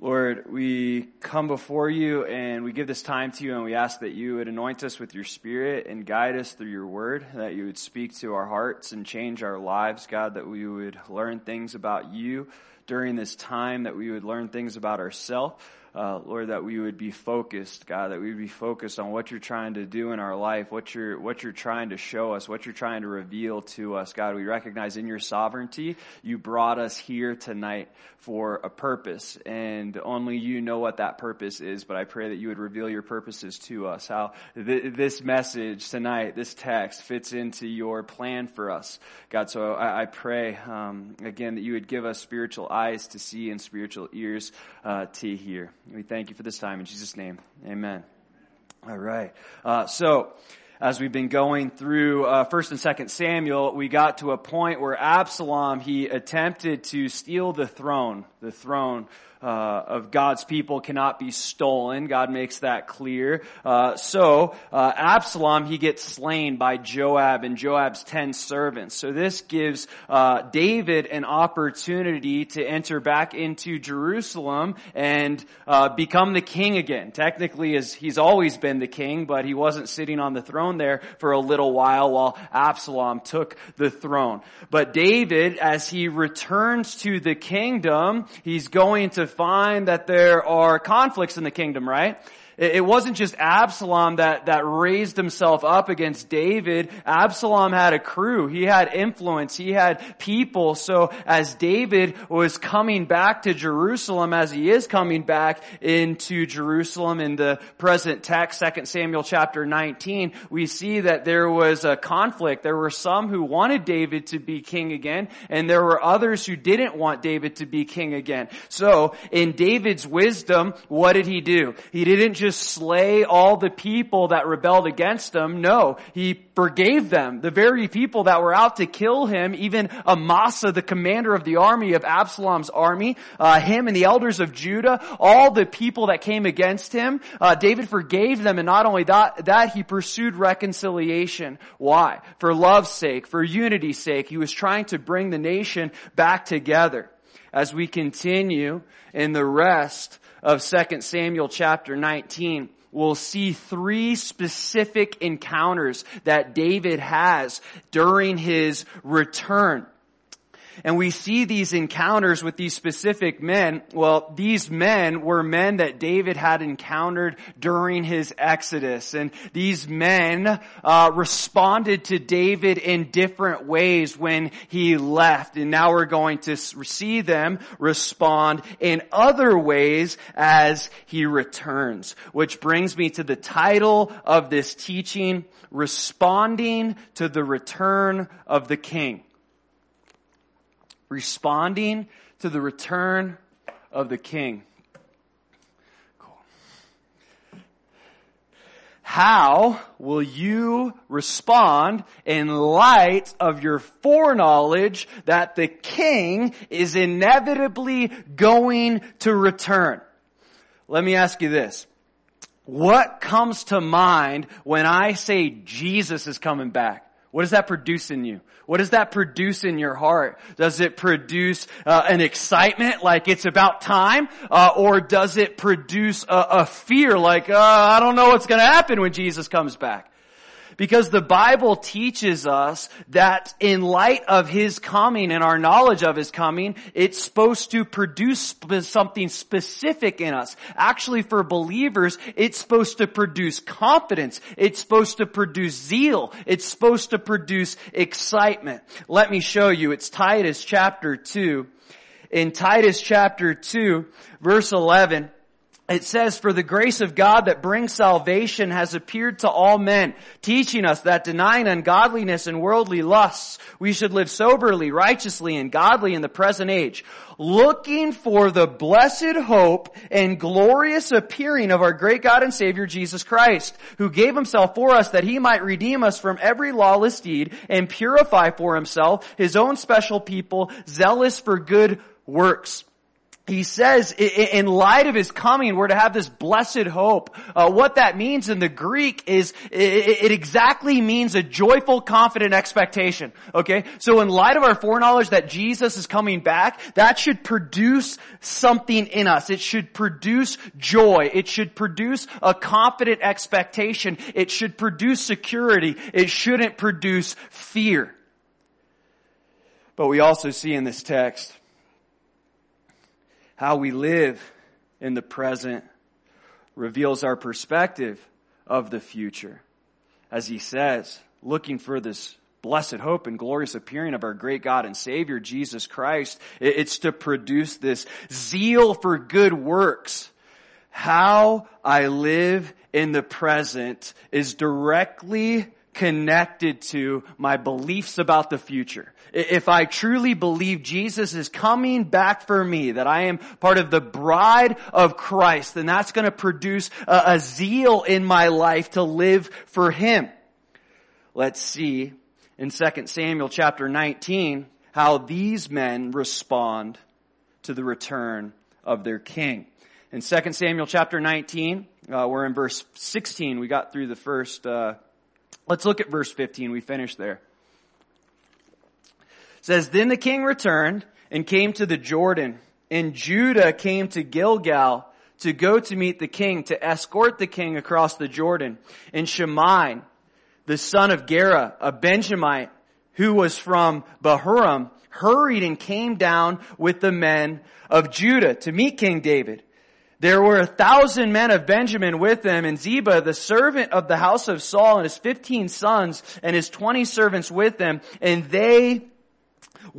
Lord, we come before you and we give this time to you and we ask that you would anoint us with your spirit and guide us through your word, that you would speak to our hearts and change our lives, God, that we would learn things about you during this time, that we would learn things about ourselves uh, Lord, that we would be focused, God, that we would be focused on what you're trying to do in our life, what you're, what you're trying to show us, what you're trying to reveal to us. God, we recognize in your sovereignty, you brought us here tonight for a purpose, and only you know what that purpose is, but I pray that you would reveal your purposes to us, how th- this message tonight, this text fits into your plan for us. God, so I, I pray, um, again, that you would give us spiritual eyes to see and spiritual ears uh, to hear. We thank you for this time in Jesus' name. Amen. All right. Uh, so, as we've been going through uh, First and Second Samuel, we got to a point where Absalom he attempted to steal the throne, the throne uh, of God's people cannot be stolen. God makes that clear. Uh, so uh, Absalom he gets slain by Joab and Joab's ten servants. So this gives uh, David an opportunity to enter back into Jerusalem and uh, become the king again. Technically, as he's always been the king, but he wasn't sitting on the throne there for a little while while Absalom took the throne. But David, as he returns to the kingdom, he's going to find that there are conflicts in the kingdom, right? It wasn't just Absalom that, that raised himself up against David. Absalom had a crew. He had influence. He had people. So as David was coming back to Jerusalem, as he is coming back into Jerusalem in the present text, 2 Samuel chapter 19, we see that there was a conflict. There were some who wanted David to be king again, and there were others who didn't want David to be king again. So in David's wisdom, what did he do? He didn't just just slay all the people that rebelled against him. No, he forgave them. The very people that were out to kill him, even Amasa, the commander of the army of Absalom's army, uh, him and the elders of Judah, all the people that came against him, uh, David forgave them and not only that, that he pursued reconciliation. Why? For love's sake, for unity's sake. He was trying to bring the nation back together as we continue in the rest of 2 Samuel chapter 19, we'll see three specific encounters that David has during his return and we see these encounters with these specific men. Well, these men were men that David had encountered during his exodus. And these men uh, responded to David in different ways when he left. And now we're going to see them respond in other ways as he returns. Which brings me to the title of this teaching, Responding to the Return of the King responding to the return of the king. How will you respond in light of your foreknowledge that the king is inevitably going to return? Let me ask you this. What comes to mind when I say Jesus is coming back? What does that produce in you? What does that produce in your heart? Does it produce uh, an excitement like it's about time? Uh, or does it produce a, a fear like, uh, I don't know what's going to happen when Jesus comes back? Because the Bible teaches us that in light of His coming and our knowledge of His coming, it's supposed to produce something specific in us. Actually for believers, it's supposed to produce confidence. It's supposed to produce zeal. It's supposed to produce excitement. Let me show you. It's Titus chapter 2. In Titus chapter 2, verse 11, it says, for the grace of God that brings salvation has appeared to all men, teaching us that denying ungodliness and worldly lusts, we should live soberly, righteously, and godly in the present age, looking for the blessed hope and glorious appearing of our great God and Savior Jesus Christ, who gave himself for us that he might redeem us from every lawless deed and purify for himself his own special people, zealous for good works. He says in light of his coming, we're to have this blessed hope. Uh, what that means in the Greek is it exactly means a joyful, confident expectation. Okay, so in light of our foreknowledge that Jesus is coming back, that should produce something in us. It should produce joy. It should produce a confident expectation. It should produce security. It shouldn't produce fear. But we also see in this text how we live in the present reveals our perspective of the future. As he says, looking for this blessed hope and glorious appearing of our great God and Savior, Jesus Christ, it's to produce this zeal for good works. How I live in the present is directly connected to my beliefs about the future. If I truly believe Jesus is coming back for me, that I am part of the bride of Christ, then that's going to produce a, a zeal in my life to live for Him. Let's see in 2 Samuel chapter 19 how these men respond to the return of their king. In 2 Samuel chapter 19, uh, we're in verse 16. We got through the first uh, Let's look at verse 15. We finished there. It says, Then the king returned and came to the Jordan, and Judah came to Gilgal to go to meet the king, to escort the king across the Jordan. And Shimei, the son of Gera, a Benjamite, who was from Bahurim, hurried and came down with the men of Judah to meet King David. There were a thousand men of Benjamin with them, and Ziba, the servant of the house of Saul, and his fifteen sons, and his twenty servants with them, and they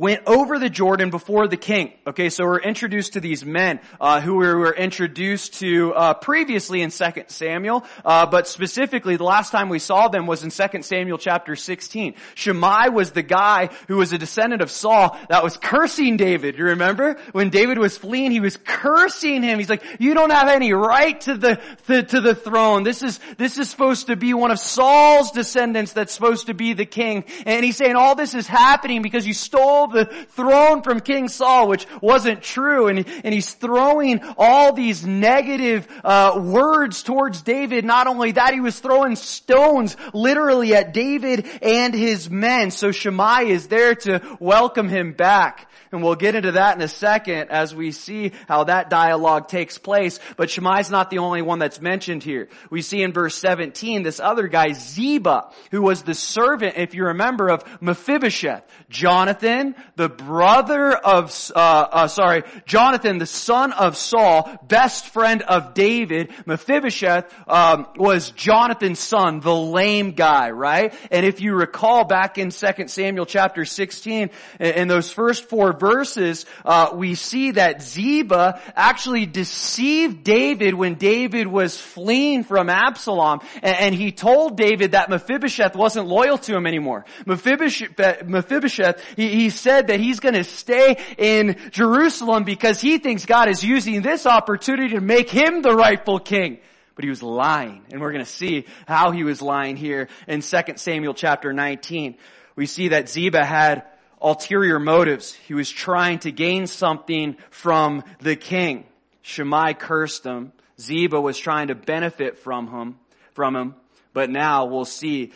went over the Jordan before the king. Okay, so we're introduced to these men uh, who we were introduced to uh, previously in 2 Samuel, uh, but specifically the last time we saw them was in 2 Samuel chapter 16. Shimei was the guy who was a descendant of Saul that was cursing David. You remember when David was fleeing, he was cursing him. He's like, "You don't have any right to the, the to the throne. This is this is supposed to be one of Saul's descendants that's supposed to be the king." And he's saying all this is happening because you stole the throne from King Saul, which wasn't true. And, and he's throwing all these negative uh, words towards David. Not only that, he was throwing stones literally at David and his men. So Shimei is there to welcome him back. And we'll get into that in a second as we see how that dialogue takes place. But Shimei's not the only one that's mentioned here. We see in verse 17 this other guy, Ziba, who was the servant, if you remember, of Mephibosheth. Jonathan, the brother of, uh, uh, sorry, Jonathan, the son of Saul, best friend of David. Mephibosheth um, was Jonathan's son, the lame guy, right? And if you recall back in 2 Samuel chapter 16, in those first four verses, uh, we see that Ziba actually deceived David when David was fleeing from Absalom, and, and he told David that Mephibosheth wasn't loyal to him anymore. Mephibosheth, Mephibosheth he, he said that he's going to stay in Jerusalem because he thinks God is using this opportunity to make him the rightful king but he was lying. And we're going to see how he was lying here in 2 Samuel chapter 19. We see that Ziba had ulterior motives. He was trying to gain something from the king. Shimei cursed him. Ziba was trying to benefit from him, from him. But now we'll see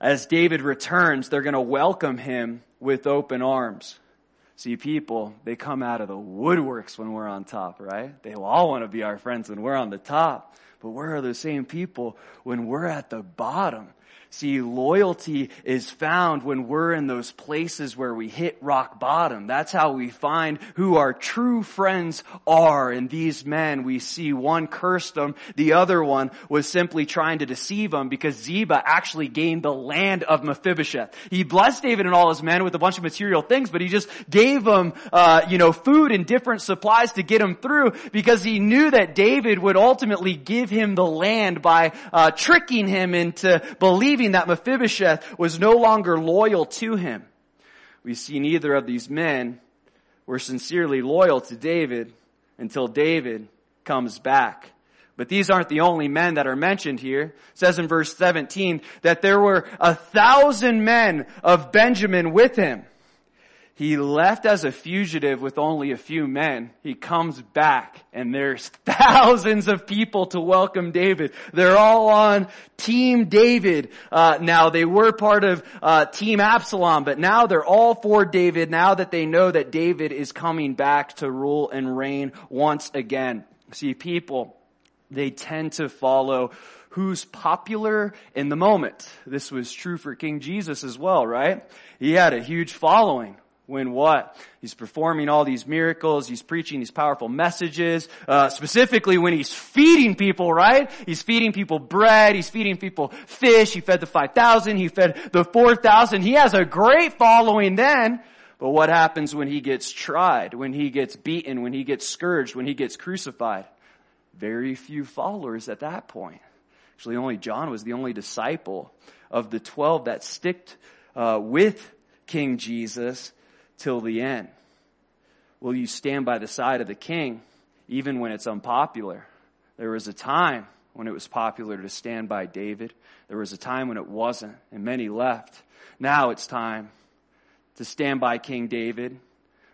as David returns, they're going to welcome him with open arms. See, people, they come out of the woodworks when we're on top, right? They all want to be our friends when we're on the top. But where are the same people when we're at the bottom? See, loyalty is found when we're in those places where we hit rock bottom. That's how we find who our true friends are. And these men, we see one cursed them, the other one was simply trying to deceive them because Ziba actually gained the land of Mephibosheth. He blessed David and all his men with a bunch of material things, but he just gave them, uh, you know, food and different supplies to get him through because he knew that David would ultimately give him the land by uh, tricking him into believing that Mephibosheth was no longer loyal to him. We see neither of these men were sincerely loyal to David until David comes back. But these aren't the only men that are mentioned here. It says in verse 17 that there were a thousand men of Benjamin with him. He left as a fugitive with only a few men. He comes back and there's thousands of people to welcome David. They're all on Team David. Uh, now they were part of uh, Team Absalom, but now they're all for David now that they know that David is coming back to rule and reign once again. See, people, they tend to follow who's popular in the moment. This was true for King Jesus as well, right? He had a huge following when what? He's performing all these miracles, he's preaching these powerful messages, uh, specifically when he's feeding people, right? He's feeding people bread, he's feeding people fish, he fed the 5,000, he fed the 4,000, he has a great following then, but what happens when he gets tried, when he gets beaten, when he gets scourged, when he gets crucified? Very few followers at that point. Actually, only John was the only disciple of the 12 that sticked uh, with King Jesus till the end? Will you stand by the side of the king even when it's unpopular? There was a time when it was popular to stand by David. There was a time when it wasn't, and many left. Now it's time to stand by King David,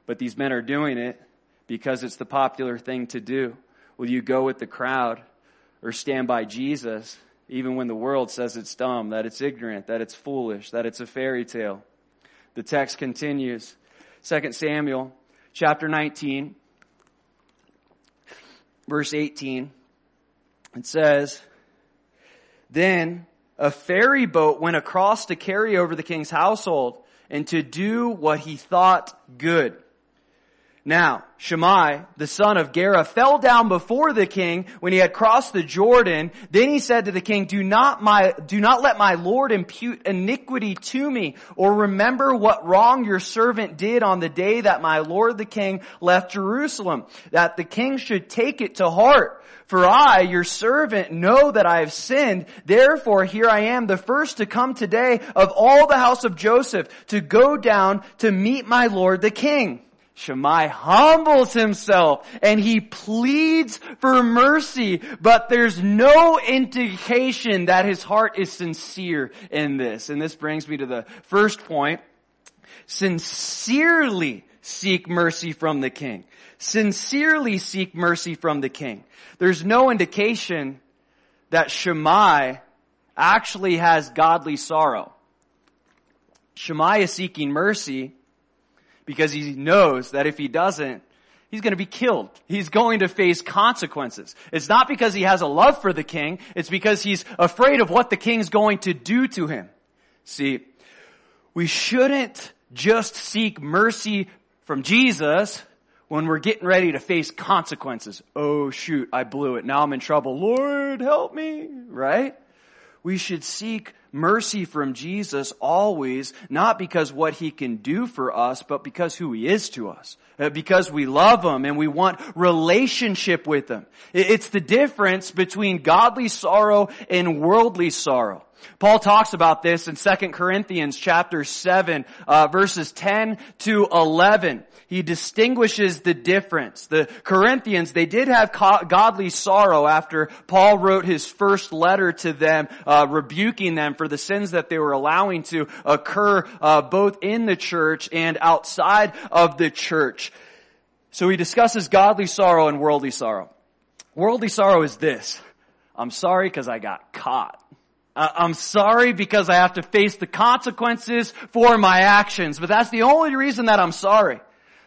but these men are doing it because it's the popular thing to do. Will you go with the crowd or stand by Jesus even when the world says it's dumb, that it's ignorant, that it's foolish, that it's a fairy tale? The text continues. 2 Samuel chapter 19, verse 18. It says, Then a ferry boat went across to carry over the king's household and to do what he thought good. Now, Shimei, the son of Gera, fell down before the king when he had crossed the Jordan. Then he said to the king, do not my, do not let my Lord impute iniquity to me, or remember what wrong your servant did on the day that my Lord the king left Jerusalem, that the king should take it to heart. For I, your servant, know that I have sinned. Therefore, here I am, the first to come today of all the house of Joseph, to go down to meet my Lord the king. Shimei humbles himself and he pleads for mercy, but there's no indication that his heart is sincere in this. And this brings me to the first point. Sincerely seek mercy from the king. Sincerely seek mercy from the king. There's no indication that Shimei actually has godly sorrow. Shimei is seeking mercy because he knows that if he doesn't, he's going to be killed. He's going to face consequences. It's not because he has a love for the king, it's because he's afraid of what the king's going to do to him. See, we shouldn't just seek mercy from Jesus when we're getting ready to face consequences. Oh shoot, I blew it. Now I'm in trouble. Lord, help me, right? We should seek mercy from Jesus always, not because what he can do for us, but because who he is to us. Uh, because we love him and we want relationship with him. It's the difference between godly sorrow and worldly sorrow. Paul talks about this in 2 Corinthians chapter 7, uh, verses 10 to 11. He distinguishes the difference. The Corinthians, they did have co- godly sorrow after Paul wrote his first letter to them, uh, rebuking them for the sins that they were allowing to occur uh, both in the church and outside of the church. So he discusses godly sorrow and worldly sorrow. Worldly sorrow is this. I'm sorry because I got caught. Uh, I'm sorry because I have to face the consequences for my actions, but that's the only reason that I'm sorry.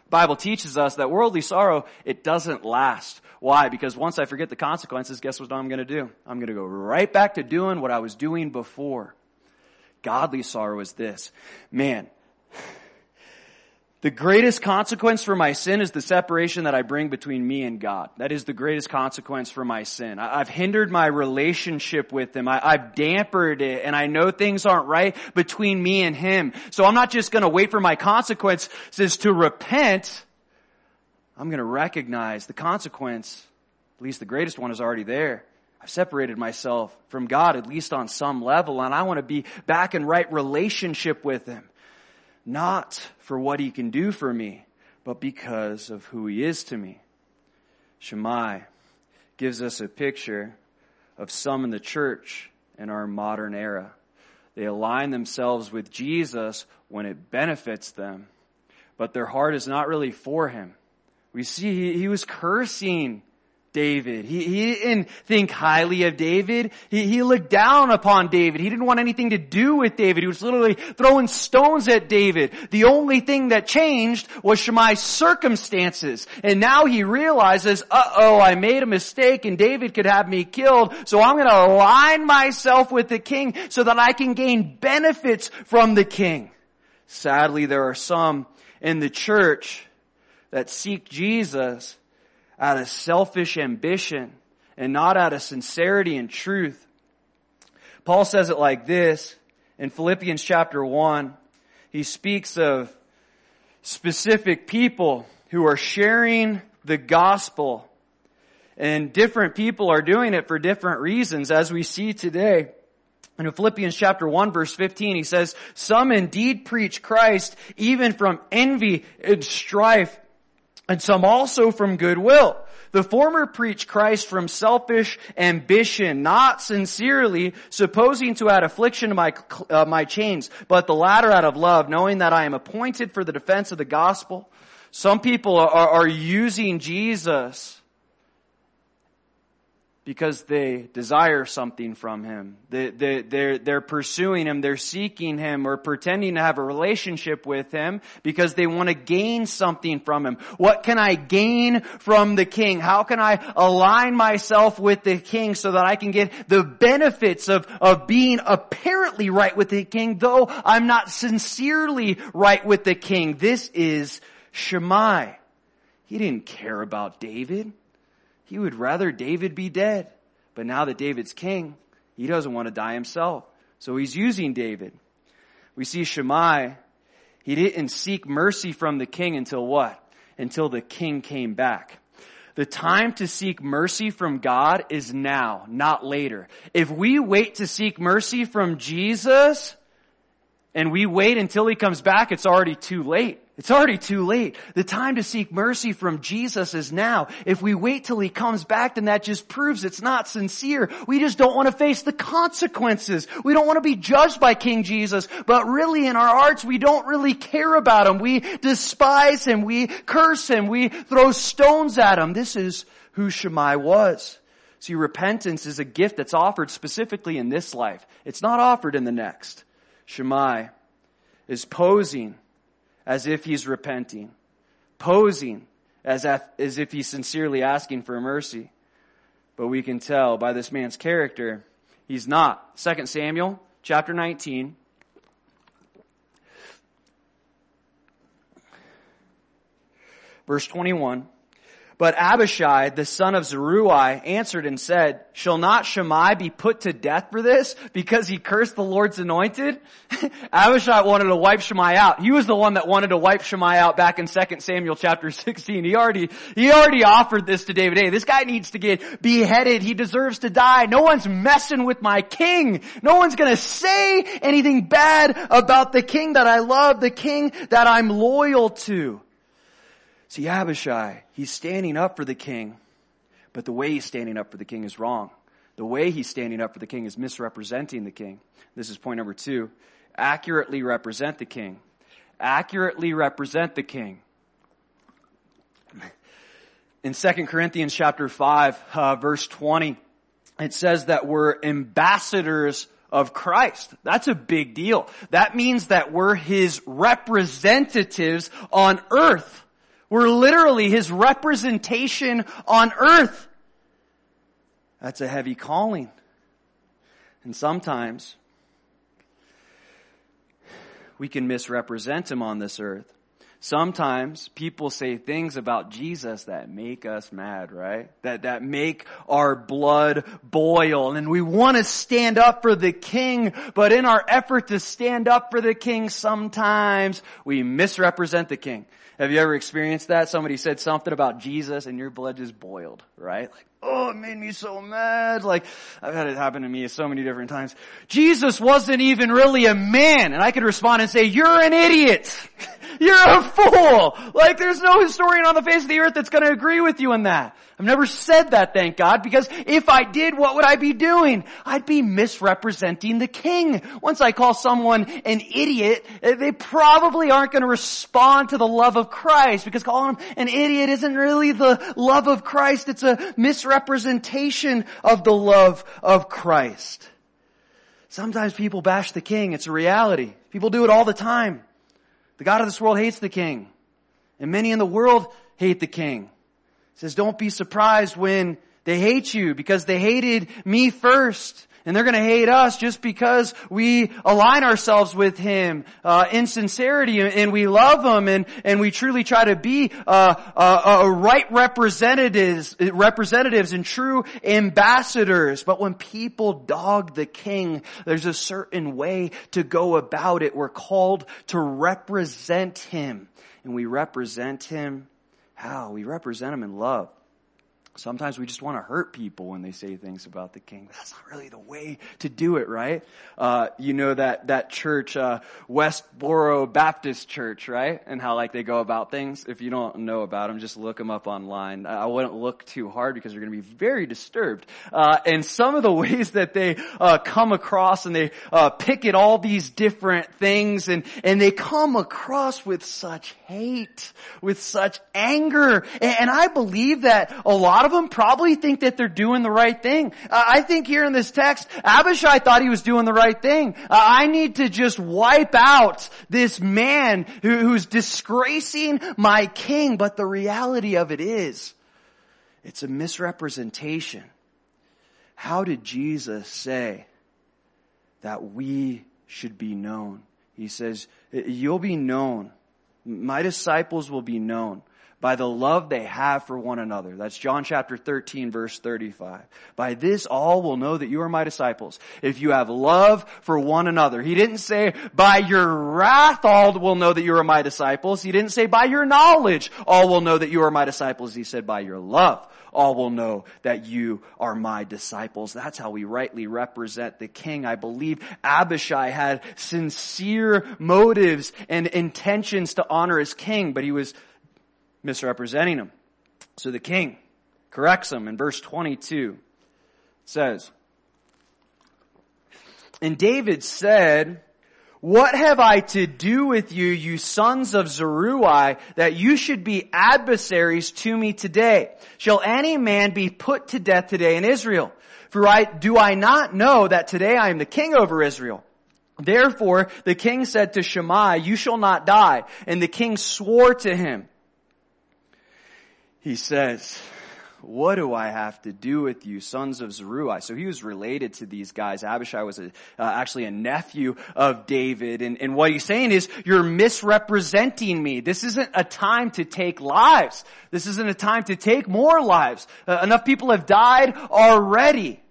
Bible teaches us that worldly sorrow, it doesn't last. Why? Because once I forget the consequences, guess what I'm to do? I'm to go right back to doing what I was doing before. Godly sorrow is this. Man, the greatest consequence for my sin is the separation that I bring between me and God. That is the greatest consequence for my sin. I've hindered my relationship with Him. I, have dampered it and I know things aren't right between me and Him. So I'm not just gonna wait for my consequences to repent. I'm gonna recognize the consequence, at least the greatest one is already there. I've separated myself from God, at least on some level, and I want to be back in right relationship with Him not for what he can do for me, but because of who he is to me. Shimei gives us a picture of some in the church in our modern era. They align themselves with Jesus when it benefits them, but their heart is not really for him. We see he, he was cursing David. He, he didn't think highly of David. He, he looked down upon David. He didn't want anything to do with David. He was literally throwing stones at David. The only thing that changed was Shimei's circumstances. And now he realizes, uh-oh, I made a mistake and David could have me killed, so I'm gonna align myself with the king so that I can gain benefits from the king. Sadly, there are some in the church that seek Jesus out of selfish ambition and not out of sincerity and truth. Paul says it like this in Philippians chapter 1. He speaks of specific people who are sharing the gospel and different people are doing it for different reasons as we see today. In Philippians chapter 1 verse 15 he says, some indeed preach Christ even from envy and strife and some also from goodwill. The former preach Christ from selfish ambition, not sincerely, supposing to add affliction to my, uh, my chains, but the latter out of love, knowing that I am appointed for the defense of the gospel. Some people are, are using Jesus because they desire something from him. They, they, they're, they're pursuing him, they're seeking him, or pretending to have a relationship with him because they want to gain something from him. What can I gain from the king? How can I align myself with the king so that I can get the benefits of, of being apparently right with the king, though I'm not sincerely right with the king? This is Shimei. He didn't care about David. He would rather David be dead. But now that David's king, he doesn't want to die himself. So he's using David. We see Shimei, he didn't seek mercy from the king until what? Until the king came back. The time to seek mercy from God is now, not later. If we wait to seek mercy from Jesus, and we wait until he comes back, it's already too late. It's already too late. The time to seek mercy from Jesus is now. If we wait till he comes back, then that just proves it's not sincere. We just don't want to face the consequences. We don't want to be judged by King Jesus, but really in our hearts, we don't really care about him. We despise him. We curse him. We throw stones at him. This is who Shimei was. See, repentance is a gift that's offered specifically in this life. It's not offered in the next. Shimei is posing as if he's repenting, posing as as if he's sincerely asking for mercy. But we can tell by this man's character, he's not. 2 Samuel chapter 19. Verse 21. But Abishai, the son of Zeruiah, answered and said, Shall not Shimei be put to death for this because he cursed the Lord's anointed? Abishai wanted to wipe Shimei out. He was the one that wanted to wipe Shimei out back in 2 Samuel chapter 16. He already, he already offered this to David. Hey, this guy needs to get beheaded. He deserves to die. No one's messing with my king. No one's gonna say anything bad about the king that I love, the king that I'm loyal to. See, Abishai, he's standing up for the king, but the way he's standing up for the king is wrong. The way he's standing up for the king is misrepresenting the king. This is point number two. Accurately represent the king. Accurately represent the king. In 2 Corinthians chapter 5, uh, verse 20, it says that we're ambassadors of Christ. That's a big deal. That means that we're His representatives on earth. We're literally His representation on earth. That's a heavy calling. And sometimes we can misrepresent Him on this earth. Sometimes people say things about Jesus that make us mad, right? That, that make our blood boil. And we want to stand up for the king, but in our effort to stand up for the king, sometimes we misrepresent the king. Have you ever experienced that? Somebody said something about Jesus and your blood just boiled, right? Like, oh, it made me so mad. Like, I've had it happen to me so many different times. Jesus wasn't even really a man. And I could respond and say, you're an idiot. You're a fool! Like there's no historian on the face of the earth that's gonna agree with you in that. I've never said that, thank God, because if I did, what would I be doing? I'd be misrepresenting the king. Once I call someone an idiot, eh, they probably aren't going to respond to the love of Christ because calling them an idiot isn't really the love of Christ. It's a misrepresentation of the love of Christ. Sometimes people bash the king. It's a reality. People do it all the time. The God of this world hates the king. And many in the world hate the king says, don't be surprised when they hate you because they hated me first. And they're going to hate us just because we align ourselves with Him uh, in sincerity, and we love Him, and and we truly try to be uh, uh, right representatives, representatives and true ambassadors. But when people dog the King, there's a certain way to go about it. We're called to represent Him, and we represent Him how? We represent him in love. Sometimes we just want to hurt people when they say things about the king. That's not really the way to do it, right? Uh, you know that that church, uh, Westboro Baptist Church, right? And how like they go about things. If you don't know about them, just look them up online. I wouldn't look too hard because you're going to be very disturbed. Uh, and some of the ways that they uh, come across and they uh, pick at all these different things, and and they come across with such hate, with such anger, and, and I believe that a lot of them probably think that they're doing the right thing. Uh, I think here in this text, Abishai thought he was doing the right thing. Uh, I need to just wipe out this man who, who's disgracing my king. But the reality of it is, it's a misrepresentation. How did Jesus say that we should be known? He says, you'll be known. My disciples will be known by the love they have for one another. That's John chapter 13 verse 35. By this all will know that you are my disciples. If you have love for one another. He didn't say by your wrath all will know that you are my disciples. He didn't say by your knowledge all will know that you are my disciples. He said by your love all will know that you are my disciples. That's how we rightly represent the king. I believe Abishai had sincere motives and intentions to honor his king, but he was misrepresenting him. So the king corrects him in verse 22. It says, And David said, what have I to do with you, you sons of Zeruiah, that you should be adversaries to me today? Shall any man be put to death today in Israel? For I, do I not know that today I am the king over Israel? Therefore, the king said to Shimei, you shall not die. And the king swore to him he says, what do I have to do with you, sons of Zeruiah? So he was related to these guys. Abishai was a, uh, actually a nephew of David. And, and what he's saying is, you're misrepresenting me. This isn't a time to take lives. This isn't a time to take more lives. Uh, enough people have died already.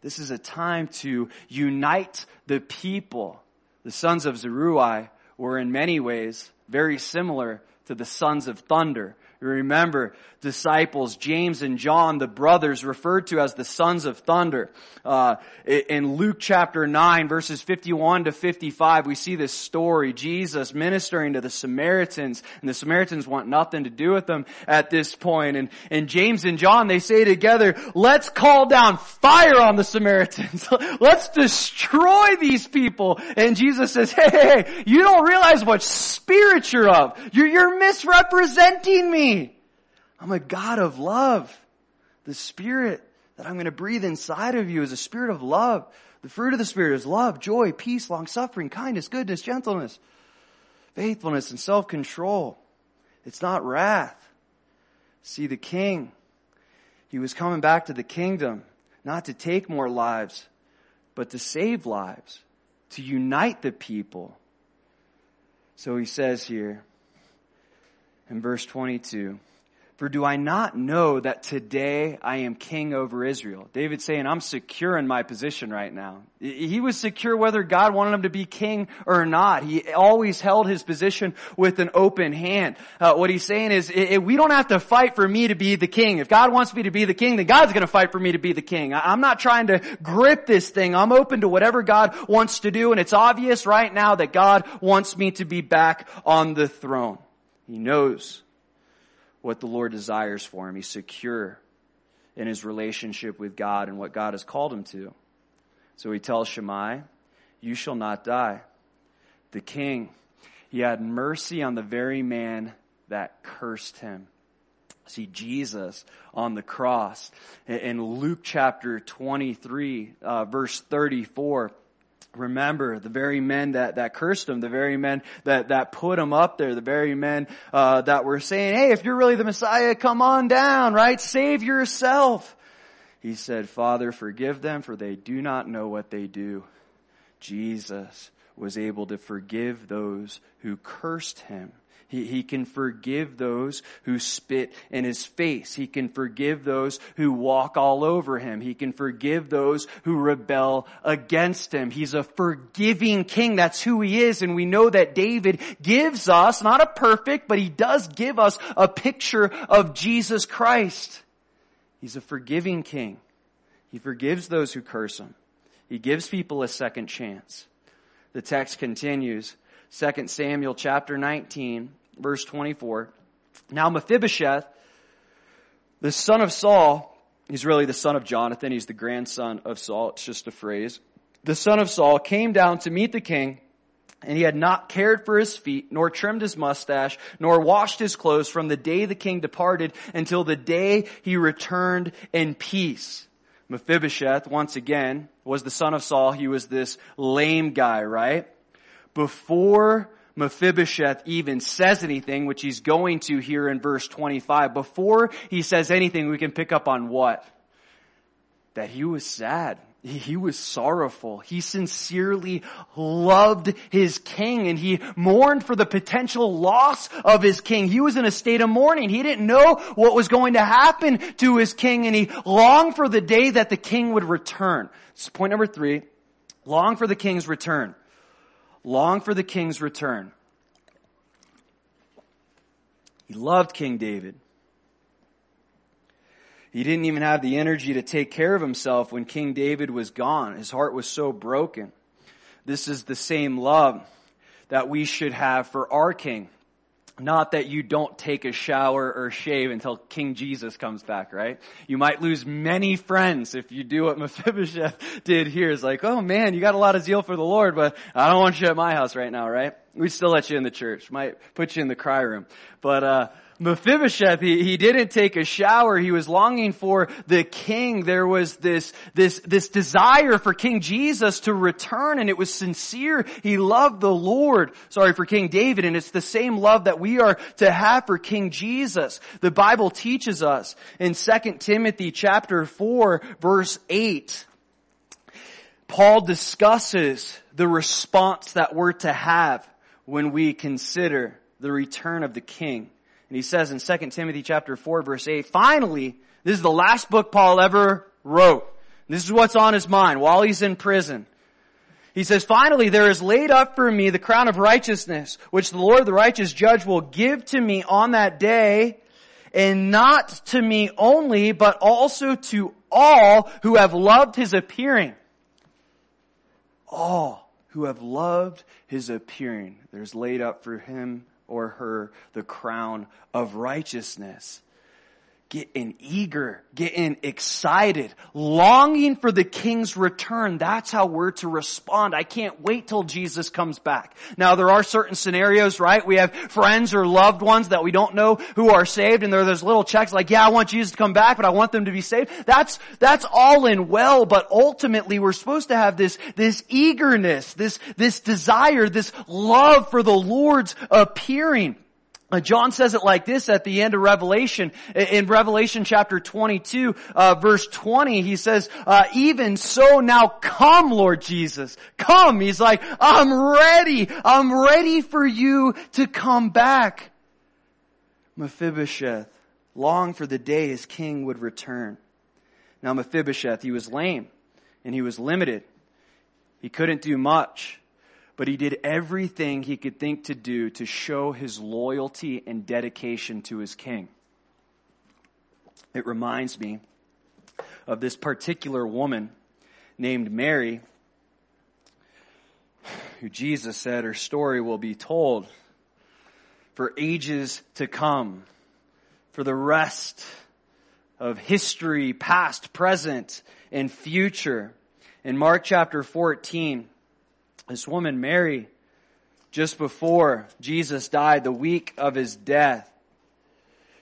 This is a time to unite the people. The sons of Zeruiah were in many ways very similar to the sons of thunder. Remember, disciples, James and John, the brothers referred to as the sons of thunder. Uh, in Luke chapter 9 verses 51 to 55, we see this story, Jesus ministering to the Samaritans, and the Samaritans want nothing to do with them at this point. And, and James and John, they say together, let's call down fire on the Samaritans. let's destroy these people. And Jesus says, hey, hey, hey, you don't realize what spirit you're of. You're, you're misrepresenting me. I'm a God of love. The Spirit that I'm going to breathe inside of you is a spirit of love. The fruit of the Spirit is love, joy, peace, long suffering, kindness, goodness, gentleness, faithfulness, and self-control. It's not wrath. See, the King, he was coming back to the kingdom, not to take more lives, but to save lives, to unite the people. So he says here in verse 22, for do I not know that today I am king over Israel? David saying, I'm secure in my position right now. He was secure whether God wanted him to be king or not. He always held his position with an open hand. Uh, what he's saying is, we don't have to fight for me to be the king. If God wants me to be the king, then God's gonna fight for me to be the king. I'm not trying to grip this thing. I'm open to whatever God wants to do, and it's obvious right now that God wants me to be back on the throne. He knows what the Lord desires for him. He's secure in his relationship with God and what God has called him to. So he tells Shimei, You shall not die. The king, he had mercy on the very man that cursed him. See Jesus on the cross. In Luke chapter 23, uh, verse 34, Remember the very men that, that cursed him, the very men that, that put him up there, the very men uh, that were saying, "Hey, if you're really the Messiah, come on down, right? Save yourself." He said, "Father, forgive them, for they do not know what they do." Jesus was able to forgive those who cursed him. He, he can forgive those who spit in his face. He can forgive those who walk all over him. He can forgive those who rebel against him. He's a forgiving king. That's who he is. And we know that David gives us, not a perfect, but he does give us a picture of Jesus Christ. He's a forgiving king. He forgives those who curse him. He gives people a second chance. The text continues. 2 Samuel chapter 19 verse 24. Now Mephibosheth, the son of Saul, he's really the son of Jonathan. He's the grandson of Saul. It's just a phrase. The son of Saul came down to meet the king and he had not cared for his feet, nor trimmed his mustache, nor washed his clothes from the day the king departed until the day he returned in peace. Mephibosheth, once again, was the son of Saul. He was this lame guy, right? Before Mephibosheth even says anything, which he's going to here in verse 25, before he says anything, we can pick up on what? That he was sad. He was sorrowful. He sincerely loved his king and he mourned for the potential loss of his king. He was in a state of mourning. He didn't know what was going to happen to his king and he longed for the day that the king would return. Is point number three. Long for the king's return long for the king's return. He loved King David. He didn't even have the energy to take care of himself when King David was gone. His heart was so broken. This is the same love that we should have for our king. Not that you don't take a shower or shave until King Jesus comes back, right? You might lose many friends if you do what Mephibosheth did here. It's like, oh man, you got a lot of zeal for the Lord, but I don't want you at my house right now, right? We'd still let you in the church. Might put you in the cry room. But, uh, Mephibosheth, he, he didn't take a shower. He was longing for the king. There was this, this, this desire for King Jesus to return and it was sincere. He loved the Lord. Sorry, for King David and it's the same love that we are to have for King Jesus. The Bible teaches us in 2 Timothy chapter 4 verse 8, Paul discusses the response that we're to have when we consider the return of the king. And he says in 2 Timothy chapter 4 verse 8, finally, this is the last book Paul ever wrote. This is what's on his mind while he's in prison. He says, finally, there is laid up for me the crown of righteousness, which the Lord, the righteous judge, will give to me on that day, and not to me only, but also to all who have loved his appearing. All who have loved his appearing. There's laid up for him or her the crown of righteousness getting eager, getting excited, longing for the king's return. That's how we're to respond. I can't wait till Jesus comes back. Now there are certain scenarios, right? We have friends or loved ones that we don't know who are saved and there are those little checks like, yeah, I want Jesus to come back, but I want them to be saved. That's, that's all in well, but ultimately we're supposed to have this, this eagerness, this, this desire, this love for the Lord's appearing. Uh, John says it like this at the end of Revelation. In Revelation chapter 22, uh, verse 20, he says, uh, even so now come, Lord Jesus. Come. He's like, I'm ready. I'm ready for you to come back. Mephibosheth longed for the day his king would return. Now Mephibosheth, he was lame and he was limited. He couldn't do much but he did everything he could think to do to show his loyalty and dedication to his king. It reminds me of this particular woman named Mary, who Jesus said her story will be told for ages to come, for the rest of history, past, present, and future. In Mark chapter 14, this woman, Mary, just before Jesus died, the week of his death,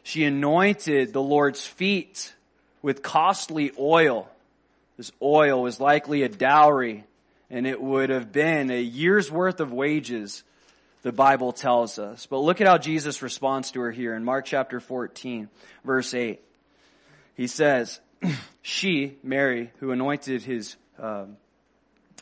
she anointed the Lord's feet with costly oil. This oil was likely a dowry and it would have been a year's worth of wages, the Bible tells us. But look at how Jesus responds to her here in Mark chapter 14, verse 8. He says, she, Mary, who anointed his, um,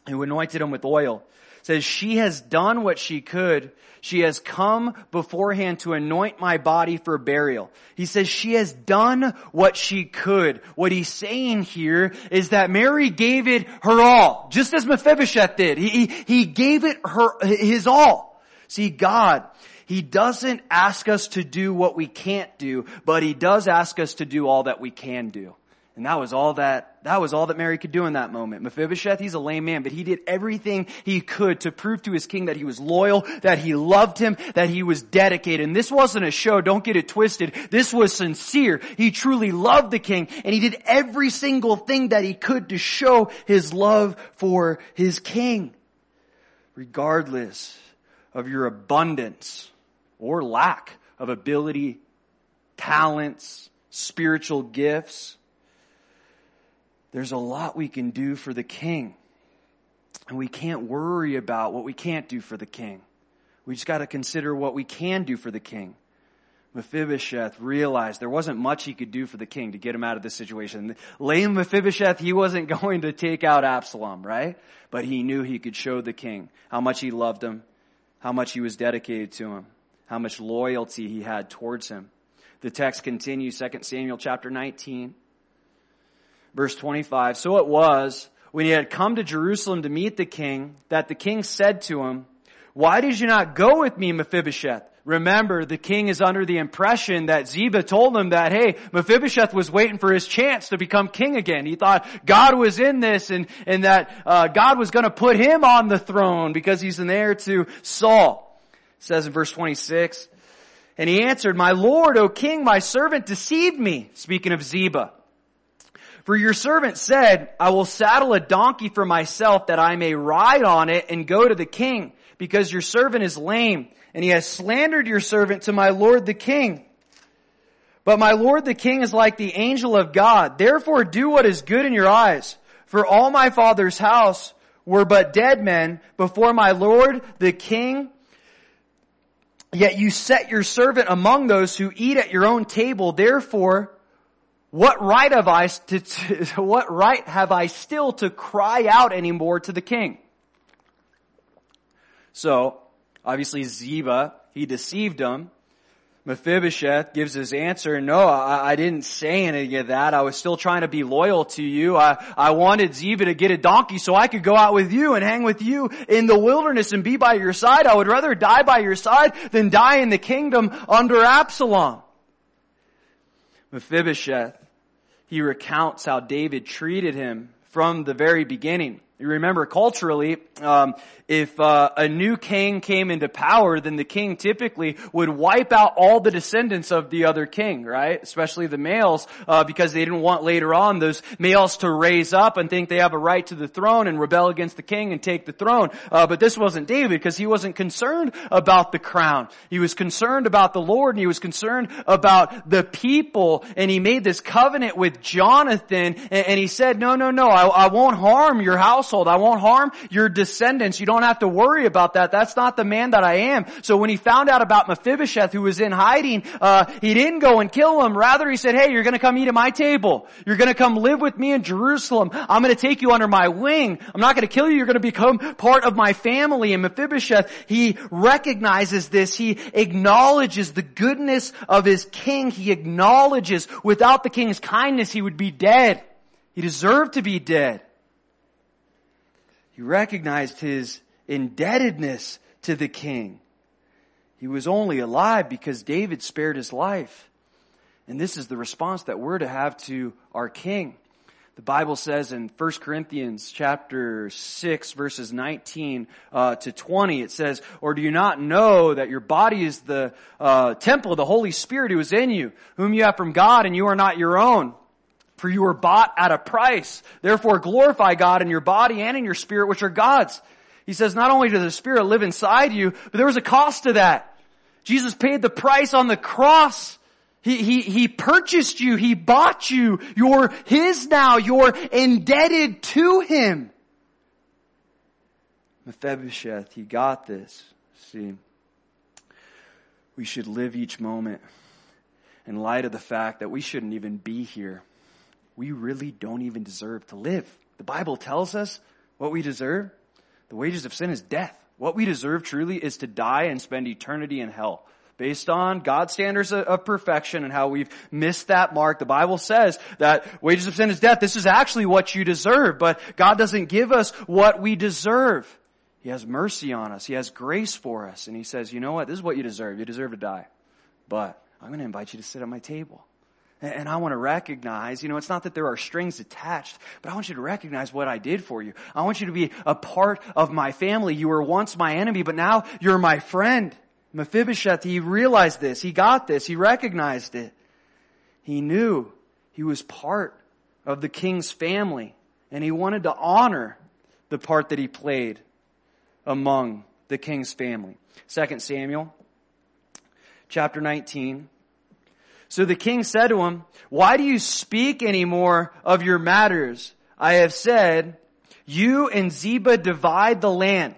who anointed him with oil, says she has done what she could. She has come beforehand to anoint my body for burial. He says she has done what she could. What he's saying here is that Mary gave it her all, just as Mephibosheth did. He, he gave it her, his all. See, God, He doesn't ask us to do what we can't do, but He does ask us to do all that we can do. And that was all that, that was all that Mary could do in that moment. Mephibosheth, he's a lame man, but he did everything he could to prove to his king that he was loyal, that he loved him, that he was dedicated. And this wasn't a show, don't get it twisted. This was sincere. He truly loved the king, and he did every single thing that he could to show his love for his king. Regardless of your abundance or lack of ability, talents, spiritual gifts, there's a lot we can do for the king. And we can't worry about what we can't do for the king. We just got to consider what we can do for the king. Mephibosheth realized there wasn't much he could do for the king to get him out of this situation. Lame Mephibosheth, he wasn't going to take out Absalom, right? But he knew he could show the king how much he loved him, how much he was dedicated to him, how much loyalty he had towards him. The text continues, 2 Samuel chapter 19 verse 25. So it was when he had come to Jerusalem to meet the king that the king said to him, why did you not go with me, Mephibosheth? Remember, the king is under the impression that Ziba told him that, hey, Mephibosheth was waiting for his chance to become king again. He thought God was in this and, and that uh, God was going to put him on the throne because he's an heir to Saul. It says in verse 26, and he answered, my lord, O king, my servant deceived me, speaking of Ziba. For your servant said, I will saddle a donkey for myself that I may ride on it and go to the king, because your servant is lame, and he has slandered your servant to my lord the king. But my lord the king is like the angel of God. Therefore do what is good in your eyes. For all my father's house were but dead men before my lord the king. Yet you set your servant among those who eat at your own table. Therefore what right have I to, what right have I still to cry out anymore to the king? So, obviously Ziba, he deceived him. Mephibosheth gives his answer, no, I, I, didn't say any of that. I was still trying to be loyal to you. I, I wanted Ziba to get a donkey so I could go out with you and hang with you in the wilderness and be by your side. I would rather die by your side than die in the kingdom under Absalom. Mephibosheth, he recounts how David treated him from the very beginning. You remember culturally, um, if uh, a new king came into power, then the king typically would wipe out all the descendants of the other king, right? Especially the males, uh, because they didn't want later on those males to raise up and think they have a right to the throne and rebel against the king and take the throne. Uh, but this wasn't David because he wasn't concerned about the crown. He was concerned about the Lord and he was concerned about the people. And he made this covenant with Jonathan and, and he said, "No, no, no, I, I won't harm your household. I won't harm your descendants. You don't have to worry about that. That's not the man that I am. So when he found out about Mephibosheth who was in hiding, uh, he didn't go and kill him. Rather he said, hey, you're gonna come eat at my table. You're gonna come live with me in Jerusalem. I'm gonna take you under my wing. I'm not gonna kill you. You're gonna become part of my family. And Mephibosheth, he recognizes this. He acknowledges the goodness of his king. He acknowledges without the king's kindness he would be dead. He deserved to be dead. He recognized his indebtedness to the king. He was only alive because David spared his life. And this is the response that we're to have to our king. The Bible says in 1 Corinthians chapter 6 verses 19 uh, to 20, it says, Or do you not know that your body is the uh, temple of the Holy Spirit who is in you, whom you have from God and you are not your own? For you were bought at a price. Therefore glorify God in your body and in your spirit which are God's. He says not only does the Spirit live inside you, but there was a cost to that. Jesus paid the price on the cross. He, he, he purchased you. He bought you. You're His now. You're indebted to Him. Mephibosheth, he got this. See, we should live each moment in light of the fact that we shouldn't even be here. We really don't even deserve to live. The Bible tells us what we deserve. The wages of sin is death. What we deserve truly is to die and spend eternity in hell based on God's standards of perfection and how we've missed that mark. The Bible says that wages of sin is death. This is actually what you deserve, but God doesn't give us what we deserve. He has mercy on us. He has grace for us. And He says, you know what? This is what you deserve. You deserve to die. But I'm going to invite you to sit at my table. And I want to recognize, you know, it's not that there are strings attached, but I want you to recognize what I did for you. I want you to be a part of my family. You were once my enemy, but now you're my friend. Mephibosheth, he realized this. He got this. He recognized it. He knew he was part of the king's family and he wanted to honor the part that he played among the king's family. 2 Samuel chapter 19. So the king said to him, why do you speak any more of your matters? I have said, you and Ziba divide the land.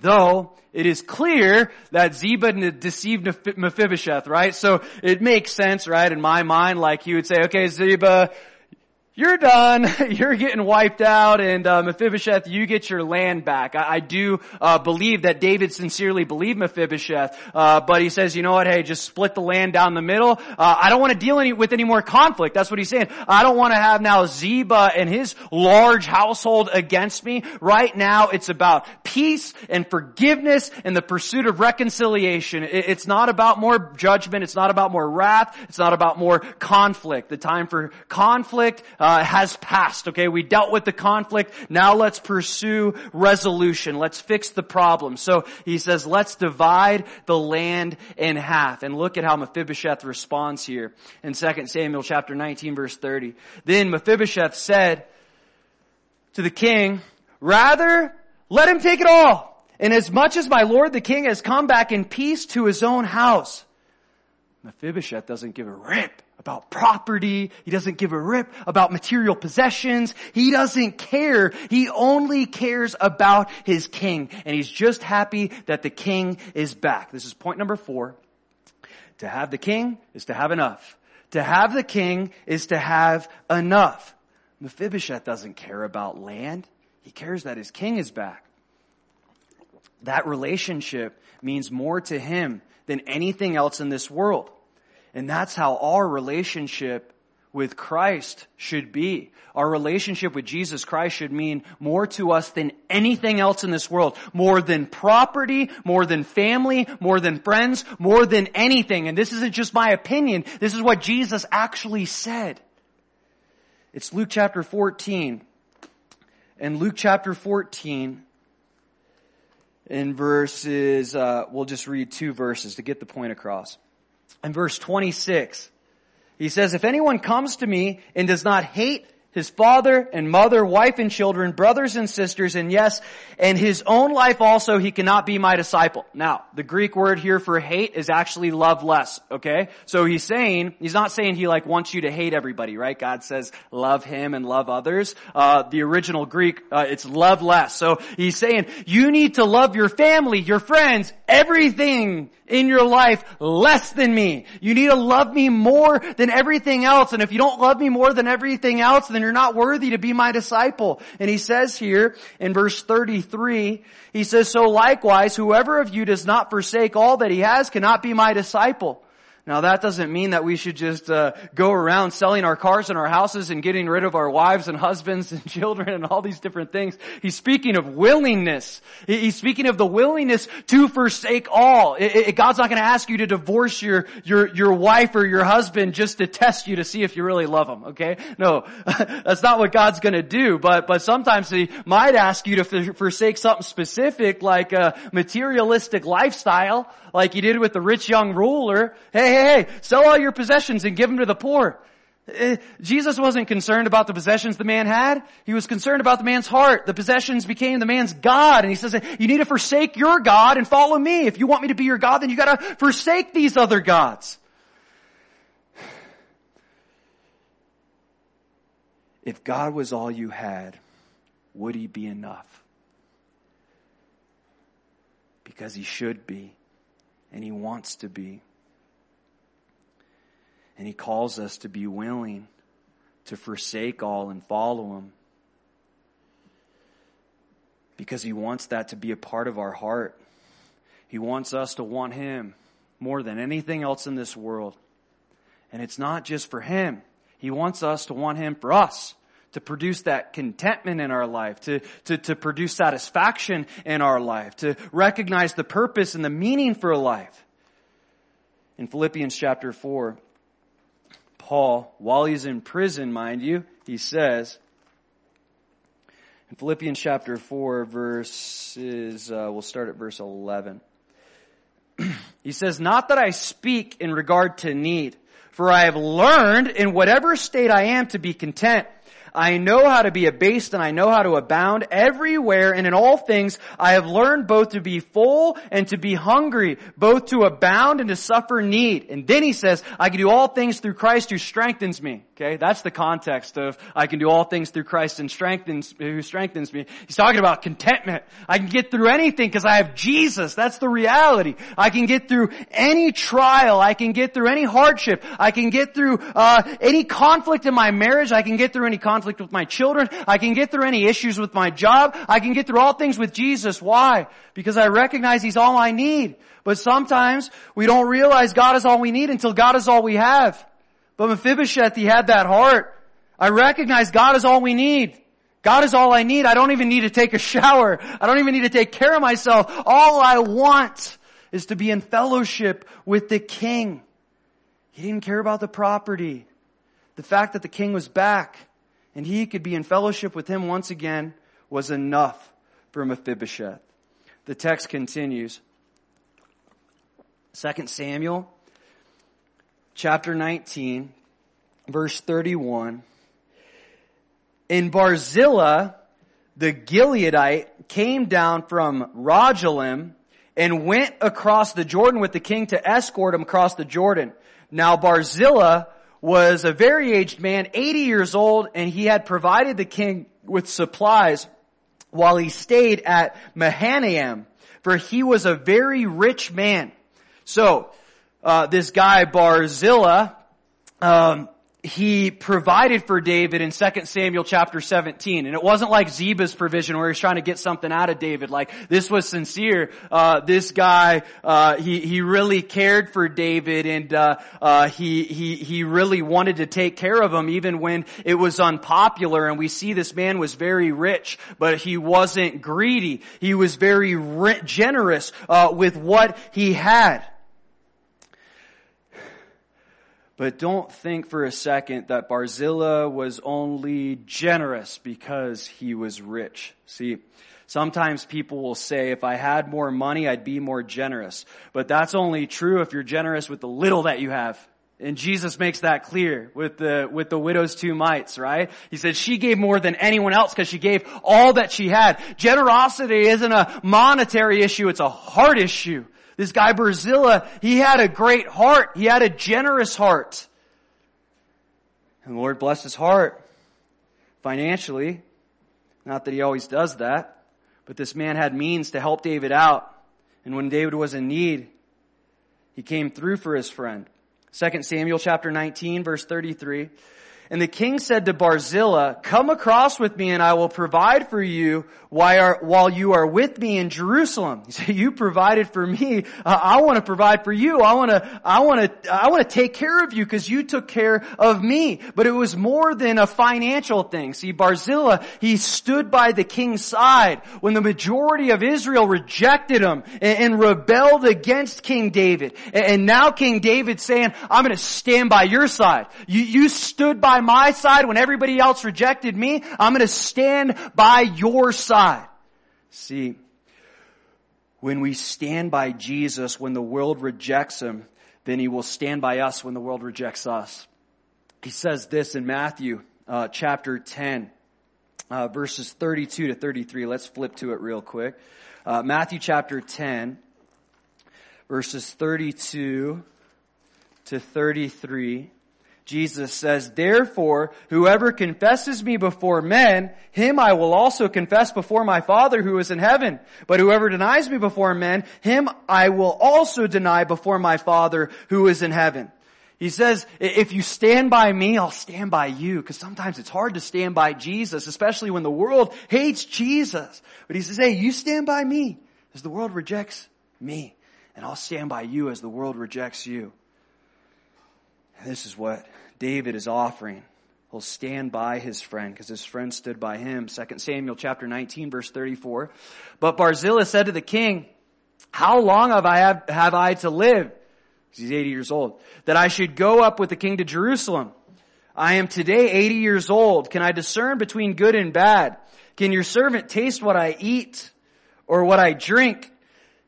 Though it is clear that Ziba deceived Mephibosheth, right? So it makes sense, right, in my mind, like he would say, okay, Ziba, you're done. You're getting wiped out, and uh, Mephibosheth, you get your land back. I, I do uh, believe that David sincerely believed Mephibosheth, uh, but he says, you know what? Hey, just split the land down the middle. Uh, I don't want to deal any, with any more conflict. That's what he's saying. I don't want to have now Ziba and his large household against me. Right now, it's about peace and forgiveness and the pursuit of reconciliation. It, it's not about more judgment. It's not about more wrath. It's not about more conflict. The time for conflict uh, Uh, has passed. Okay, we dealt with the conflict. Now let's pursue resolution. Let's fix the problem. So he says, let's divide the land in half. And look at how Mephibosheth responds here in 2 Samuel chapter 19 verse 30. Then Mephibosheth said to the king, rather let him take it all. And as much as my lord the king has come back in peace to his own house, Mephibosheth doesn't give a rip about property. He doesn't give a rip about material possessions. He doesn't care. He only cares about his king. And he's just happy that the king is back. This is point number four. To have the king is to have enough. To have the king is to have enough. Mephibosheth doesn't care about land. He cares that his king is back. That relationship means more to him than anything else in this world. And that's how our relationship with Christ should be. Our relationship with Jesus Christ should mean more to us than anything else in this world. More than property, more than family, more than friends, more than anything. And this isn't just my opinion. This is what Jesus actually said. It's Luke chapter 14. And Luke chapter 14 in verses, uh, we'll just read two verses to get the point across in verse 26. He says, if anyone comes to me and does not hate his father and mother, wife and children, brothers and sisters, and yes, and his own life also, he cannot be my disciple. Now, the Greek word here for hate is actually love less, okay? So he's saying, he's not saying he like wants you to hate everybody, right? God says love him and love others. Uh, the original Greek, uh, it's love less. So he's saying, you need to love your family, your friends, everything in your life less than me. You need to love me more than everything else. And if you don't love me more than everything else, then you're not worthy to be my disciple. And he says here in verse 33, he says, so likewise, whoever of you does not forsake all that he has cannot be my disciple. Now that doesn't mean that we should just uh, go around selling our cars and our houses and getting rid of our wives and husbands and children and all these different things. He's speaking of willingness. He's speaking of the willingness to forsake all. It, it, God's not going to ask you to divorce your your your wife or your husband just to test you to see if you really love them. Okay, no, that's not what God's going to do. But but sometimes He might ask you to forsake something specific like a materialistic lifestyle, like He did with the rich young ruler. Hey hey, hey, sell all your possessions and give them to the poor. Eh, Jesus wasn't concerned about the possessions the man had. He was concerned about the man's heart. The possessions became the man's God. And he says, you need to forsake your God and follow me. If you want me to be your God, then you gotta forsake these other gods. If God was all you had, would he be enough? Because he should be. And he wants to be. And he calls us to be willing to forsake all and follow him. Because he wants that to be a part of our heart. He wants us to want him more than anything else in this world. And it's not just for him. He wants us to want him for us to produce that contentment in our life, to, to, to produce satisfaction in our life, to recognize the purpose and the meaning for life. In Philippians chapter 4, Paul, while he's in prison, mind you, he says, in Philippians chapter 4 verses, uh, we'll start at verse 11. he says, not that I speak in regard to need, for I have learned in whatever state I am to be content. I know how to be abased and I know how to abound everywhere and in all things I have learned both to be full and to be hungry, both to abound and to suffer need. And then he says, I can do all things through Christ who strengthens me. Okay, that's the context of I can do all things through Christ and strengthens who strengthens me. He's talking about contentment. I can get through anything because I have Jesus. That's the reality. I can get through any trial. I can get through any hardship. I can get through uh, any conflict in my marriage. I can get through any conflict with my children. I can get through any issues with my job. I can get through all things with Jesus. Why? Because I recognize He's all I need. But sometimes we don't realize God is all we need until God is all we have. But Mephibosheth, he had that heart. I recognize God is all we need. God is all I need. I don't even need to take a shower. I don't even need to take care of myself. All I want is to be in fellowship with the king. He didn't care about the property. The fact that the king was back and he could be in fellowship with him once again was enough for Mephibosheth. The text continues. 2 Samuel chapter 19, verse 31. In Barzillai, the Gileadite came down from Rogelim and went across the Jordan with the king to escort him across the Jordan. Now Barzillai was a very aged man, 80 years old, and he had provided the king with supplies while he stayed at Mahanaim, for he was a very rich man. So, uh, this guy Barzillai, um, he provided for David in 2 Samuel chapter 17. And it wasn't like Ziba's provision where he's trying to get something out of David. Like, this was sincere. Uh, this guy, uh, he, he really cared for David and, uh, uh, he, he, he really wanted to take care of him even when it was unpopular. And we see this man was very rich, but he wasn't greedy. He was very generous, uh, with what he had. But don't think for a second that Barzillai was only generous because he was rich. See, sometimes people will say, if I had more money, I'd be more generous. But that's only true if you're generous with the little that you have. And Jesus makes that clear with the, with the widow's two mites, right? He said she gave more than anyone else because she gave all that she had. Generosity isn't a monetary issue, it's a heart issue. This guy Barzillai, he had a great heart. He had a generous heart. And the Lord blessed his heart financially. Not that he always does that, but this man had means to help David out. And when David was in need, he came through for his friend. 2 Samuel chapter 19 verse 33. And the king said to Barzillai, come across with me and I will provide for you while you are with me in Jerusalem. He said, you provided for me. I want to provide for you. I want to, I want to, I want to take care of you because you took care of me. But it was more than a financial thing. See, Barzillai, he stood by the king's side when the majority of Israel rejected him and, rebelled against King David. And, and now King David's saying, I'm going to stand by your side. You, you stood by my side when everybody else rejected me. I'm going to stand by your side. See, when we stand by Jesus when the world rejects him, then he will stand by us when the world rejects us. He says this in Matthew uh, chapter 10, uh, verses 32 to 33. Let's flip to it real quick. Uh, Matthew chapter 10, verses 32 to 33. Jesus says, therefore, whoever confesses me before men, him I will also confess before my Father who is in heaven. But whoever denies me before men, him I will also deny before my Father who is in heaven. He says, if you stand by me, I'll stand by you. Because sometimes it's hard to stand by Jesus, especially when the world hates Jesus. But he says, hey, you stand by me as the world rejects me. And I'll stand by you as the world rejects you. This is what David is offering. He'll stand by his friend because his friend stood by him. 2 Samuel chapter 19 verse 34. But Barzillai said to the king, how long have I, have, have I to live? He's 80 years old. That I should go up with the king to Jerusalem. I am today 80 years old. Can I discern between good and bad? Can your servant taste what I eat or what I drink?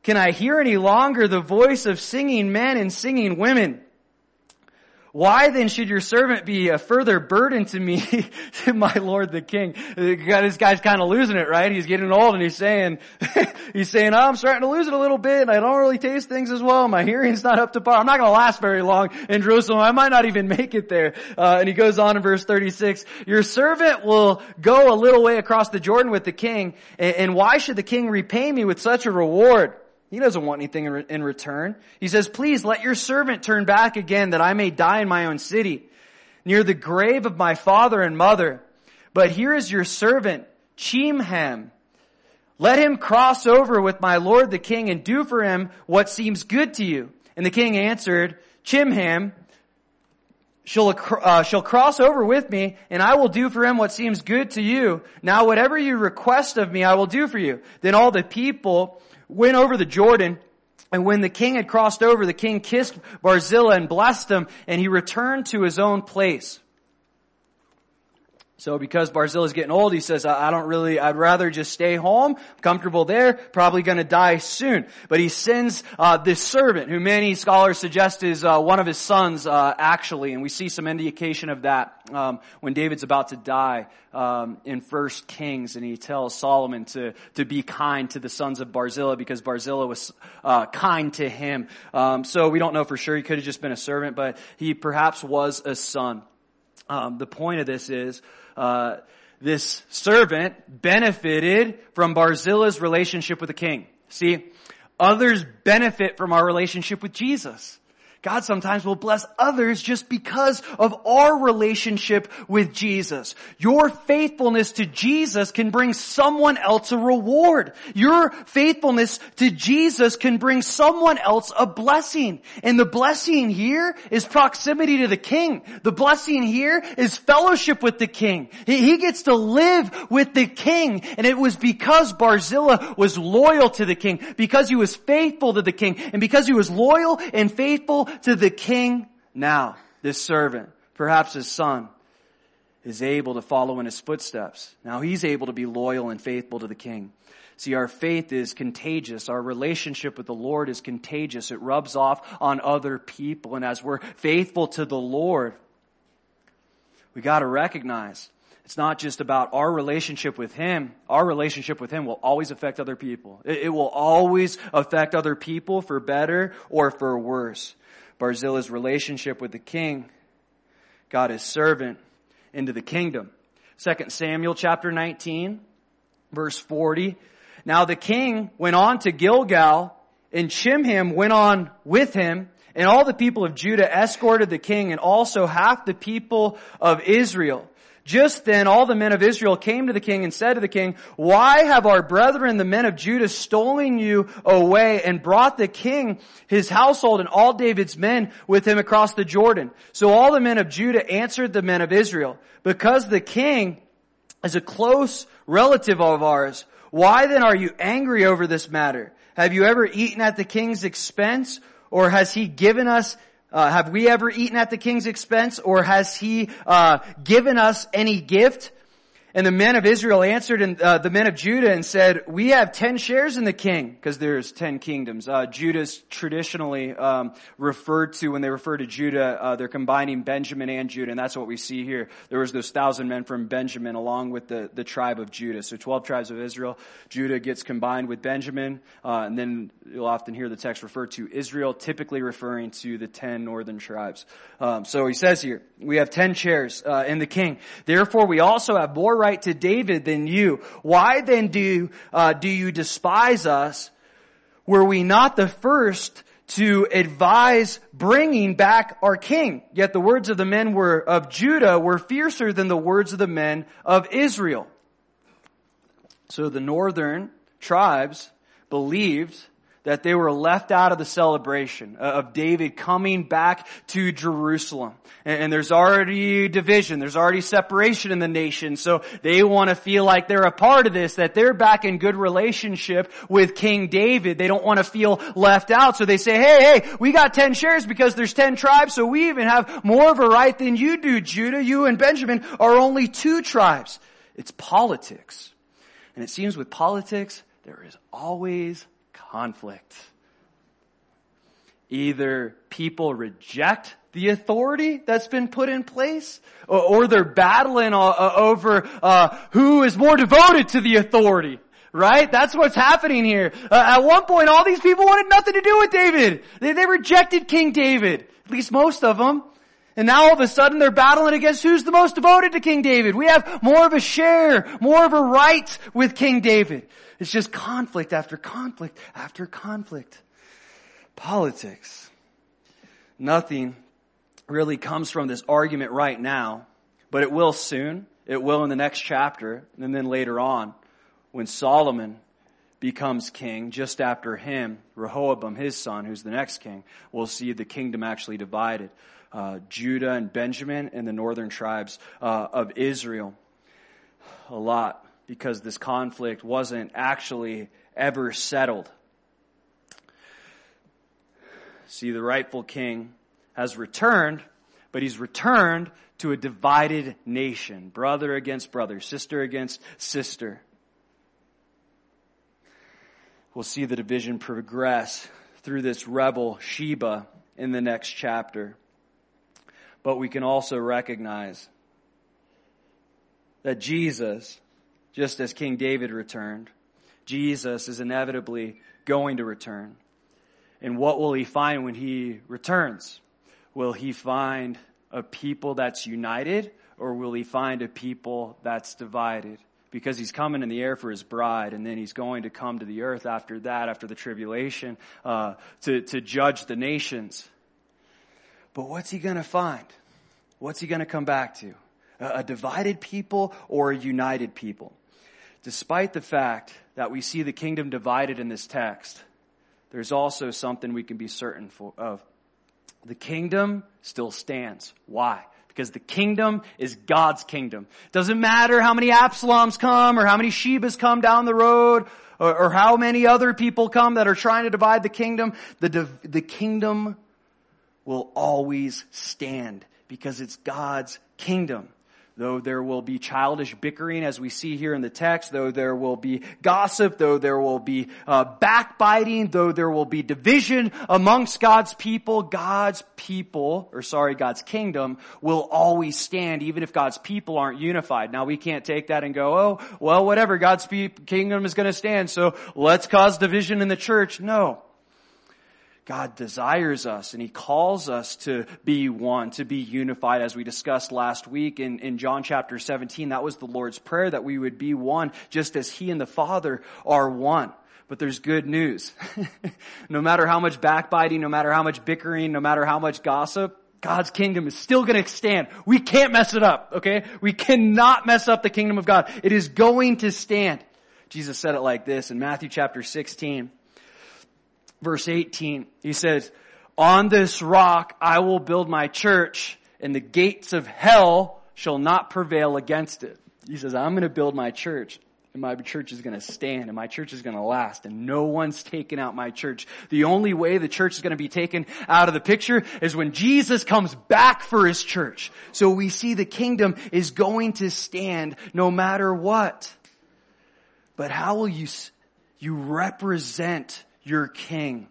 Can I hear any longer the voice of singing men and singing women? Why then should your servant be a further burden to me, to my Lord the King? This guy's kind of losing it, right? He's getting old and he's saying, he's saying, oh, I'm starting to lose it a little bit and I don't really taste things as well. My hearing's not up to par. I'm not going to last very long in Jerusalem. I might not even make it there. Uh, and he goes on in verse 36, your servant will go a little way across the Jordan with the king and, and why should the king repay me with such a reward? He doesn't want anything in return. He says, please let your servant turn back again that I may die in my own city, near the grave of my father and mother. But here is your servant, Chimham. Let him cross over with my lord the king and do for him what seems good to you. And the king answered, Chimham shall, uh, shall cross over with me and I will do for him what seems good to you. Now whatever you request of me, I will do for you. Then all the people went over the Jordan and when the king had crossed over, the king kissed Barzillai and blessed him and he returned to his own place. So because Barzillai is getting old, he says, I don't really, I'd rather just stay home, comfortable there, probably gonna die soon. But he sends, uh, this servant, who many scholars suggest is, uh, one of his sons, uh, actually, and we see some indication of that, um, when David's about to die, um, in First Kings, and he tells Solomon to, to be kind to the sons of Barzillai because Barzillai was, uh, kind to him. Um, so we don't know for sure, he could have just been a servant, but he perhaps was a son. Um, the point of this is, uh, this servant benefited from Barzillai's relationship with the king. See, others benefit from our relationship with Jesus. God sometimes will bless others just because of our relationship with Jesus. Your faithfulness to Jesus can bring someone else a reward. Your faithfulness to Jesus can bring someone else a blessing. And the blessing here is proximity to the King. The blessing here is fellowship with the King. He gets to live with the King. And it was because Barzillai was loyal to the King, because he was faithful to the King, and because he was loyal and faithful to the king now, this servant, perhaps his son, is able to follow in his footsteps. Now he's able to be loyal and faithful to the king. See, our faith is contagious. Our relationship with the Lord is contagious. It rubs off on other people. And as we're faithful to the Lord, we gotta recognize it's not just about our relationship with Him. Our relationship with Him will always affect other people. It, it will always affect other people for better or for worse. Barzillai's relationship with the king got his servant into the kingdom. 2 Samuel chapter 19, verse 40. Now the king went on to Gilgal, and Chimham went on with him, And all the people of Judah escorted the king and also half the people of Israel. Just then all the men of Israel came to the king and said to the king, Why have our brethren, the men of Judah, stolen you away and brought the king, his household, and all David's men with him across the Jordan? So all the men of Judah answered the men of Israel, Because the king is a close relative of ours, why then are you angry over this matter? Have you ever eaten at the king's expense? Or has he given us uh, have we ever eaten at the king's expense or has he uh, given us any gift? And the men of Israel answered and uh, the men of Judah and said, "We have ten shares in the king because there's ten kingdoms." Uh, Judah's traditionally um, referred to when they refer to Judah, uh, they're combining Benjamin and Judah, and that's what we see here. There was those thousand men from Benjamin along with the the tribe of Judah. So twelve tribes of Israel. Judah gets combined with Benjamin, uh, and then you'll often hear the text refer to Israel, typically referring to the ten northern tribes. Um, so he says here, "We have ten shares uh, in the king. Therefore, we also have more." Right to David than you. Why then do, uh, do you despise us? Were we not the first to advise bringing back our king? Yet the words of the men were, of Judah were fiercer than the words of the men of Israel. So the northern tribes believed that they were left out of the celebration uh, of David coming back to Jerusalem. And, there's already division, there's already separation in the nation, so they want to feel like they're a part of this, that they're back in good relationship with King David. They don't want to feel left out, so they say, hey, hey, we got ten shares because there's ten tribes, so we even have more of a right than you do, Judah. You and Benjamin are only two tribes. It's politics. And it seems with politics, there is always conflict. Either people reject the authority that's been put in place, or, or they're battling uh, uh, over uh, who is more devoted to the authority. Right? That's what's happening here. Uh, at one point, all these people wanted nothing to do with David. They, they rejected King David. At least most of them. And now all of a sudden they're battling against who's the most devoted to King David. We have more of a share, more of a right with King David. It's just conflict after conflict after conflict. Politics. Nothing really comes from this argument right now, but it will soon. It will in the next chapter, and then later on, when Solomon becomes king, just after him, Rehoboam, his son, who's the next king, we'll see the kingdom actually divided uh, Judah and Benjamin and the northern tribes uh, of Israel. A lot because this conflict wasn't actually ever settled. See, the rightful king has returned, but he's returned to a divided nation, brother against brother, sister against sister. We'll see the division progress through this rebel Sheba in the next chapter but we can also recognize that Jesus, just as King David returned, Jesus is inevitably going to return. And what will he find when he returns? Will he find a people that's united or will he find a people that's divided? Because he's coming in the air for his bride and then he's going to come to the earth after that, after the tribulation, uh, to, to judge the nations. But what's he going to find? What's he going to come back to? A divided people or a united people? Despite the fact that we see the kingdom divided in this text, there's also something we can be certain of. The kingdom still stands. Why? Because the kingdom is God's kingdom. Doesn't matter how many Absaloms come or how many Shebas come down the road or, or how many other people come that are trying to divide the kingdom. The, the kingdom will always stand because it's God's kingdom. Though there will be childish bickering as we see here in the text, though there will be gossip, though there will be uh, backbiting, though there will be division amongst God's people, God's people, or sorry, God's kingdom will always stand even if God's people aren't unified. Now we can't take that and go, oh, well whatever, God's kingdom is going to stand, so let's cause division in the church. No. God desires us and He calls us to be one, to be unified as we discussed last week in, in John chapter 17. That was the Lord's prayer that we would be one just as He and the Father are one. But there's good news. no matter how much backbiting, no matter how much bickering, no matter how much gossip, God's kingdom is still going to stand. We can't mess it up, okay? We cannot mess up the kingdom of God. It is going to stand. Jesus said it like this in Matthew chapter 16 verse 18, he says, on this rock I will build my church and the gates of hell shall not prevail against it. He says, I'm going to build my church and my church is going to stand and my church is going to last and no one's taken out my church. The only way the church is going to be taken out of the picture is when Jesus comes back for his church. So we see the kingdom is going to stand no matter what. But how will you, you represent your king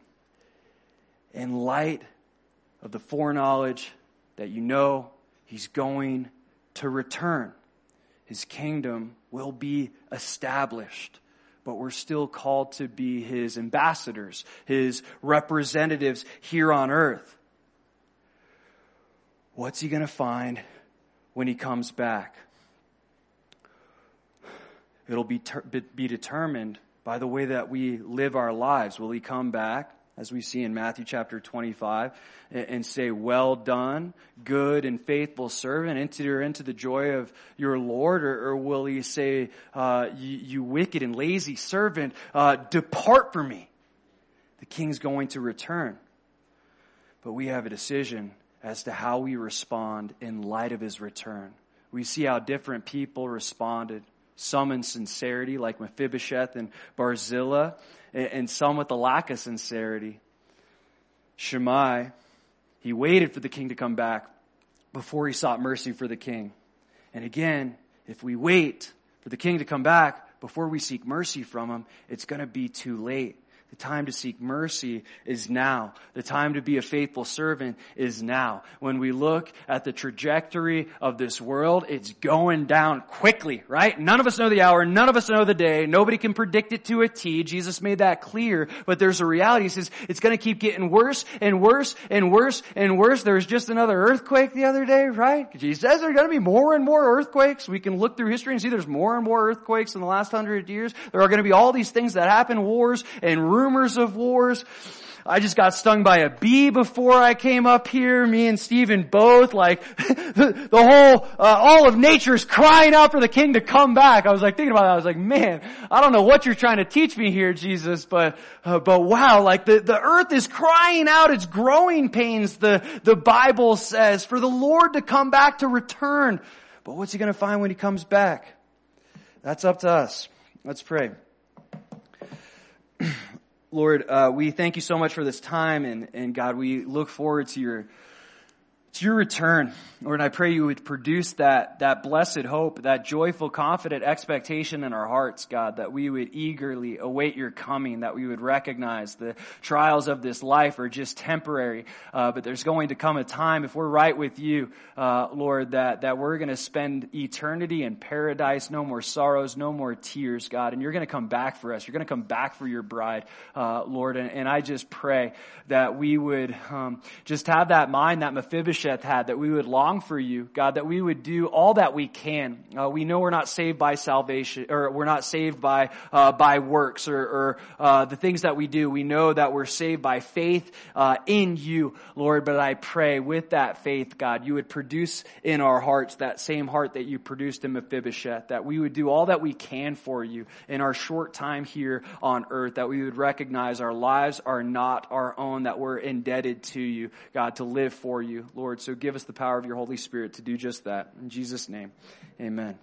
in light of the foreknowledge that you know he's going to return. His kingdom will be established, but we're still called to be his ambassadors, his representatives here on earth. What's he going to find when he comes back? It'll be, ter- be determined by the way that we live our lives. Will he come back, as we see in Matthew chapter 25, and say, well done, good and faithful servant, enter into the joy of your Lord? Or, or will he say, uh, you, you, wicked and lazy servant, uh, depart from me? The king's going to return. But we have a decision as to how we respond in light of his return. We see how different people responded some in sincerity, like Mephibosheth and Barzillai, and some with a lack of sincerity. Shimei, he waited for the king to come back before he sought mercy for the king. And again, if we wait for the king to come back before we seek mercy from him, it's going to be too late. The time to seek mercy is now. The time to be a faithful servant is now. When we look at the trajectory of this world, it's going down quickly, right? None of us know the hour. None of us know the day. Nobody can predict it to a T. Jesus made that clear. But there's a reality. He says it's going to keep getting worse and worse and worse and worse. There was just another earthquake the other day, right? He says there are going to be more and more earthquakes. We can look through history and see there's more and more earthquakes in the last hundred years. There are going to be all these things that happen, wars and rumors rumors of wars. I just got stung by a bee before I came up here. Me and Stephen both, like, the, the whole, uh, all of nature is crying out for the king to come back. I was like thinking about that. I was like, man, I don't know what you're trying to teach me here, Jesus, but, uh, but wow, like the, the earth is crying out its growing pains, the, the Bible says, for the Lord to come back to return. But what's he gonna find when he comes back? That's up to us. Let's pray. Lord, uh, we thank you so much for this time, and, and God, we look forward to your it's your return. Lord, I pray you would produce that, that blessed hope, that joyful, confident expectation in our hearts, God, that we would eagerly await your coming, that we would recognize the trials of this life are just temporary, uh, but there's going to come a time, if we're right with you, uh, Lord, that, that we're going to spend eternity in paradise, no more sorrows, no more tears, God, and you're going to come back for us. You're going to come back for your bride, uh, Lord, and, and, I just pray that we would um, just have that mind, that Mephibosheth Mephibosheth had, that we would long for you, God, that we would do all that we can. Uh, we know we're not saved by salvation, or we're not saved by, uh, by works or, or uh, the things that we do. We know that we're saved by faith uh, in you, Lord, but I pray with that faith, God, you would produce in our hearts that same heart that you produced in Mephibosheth, that we would do all that we can for you in our short time here on earth, that we would recognize our lives are not our own, that we're indebted to you, God, to live for you, Lord. So give us the power of your Holy Spirit to do just that. In Jesus' name, amen.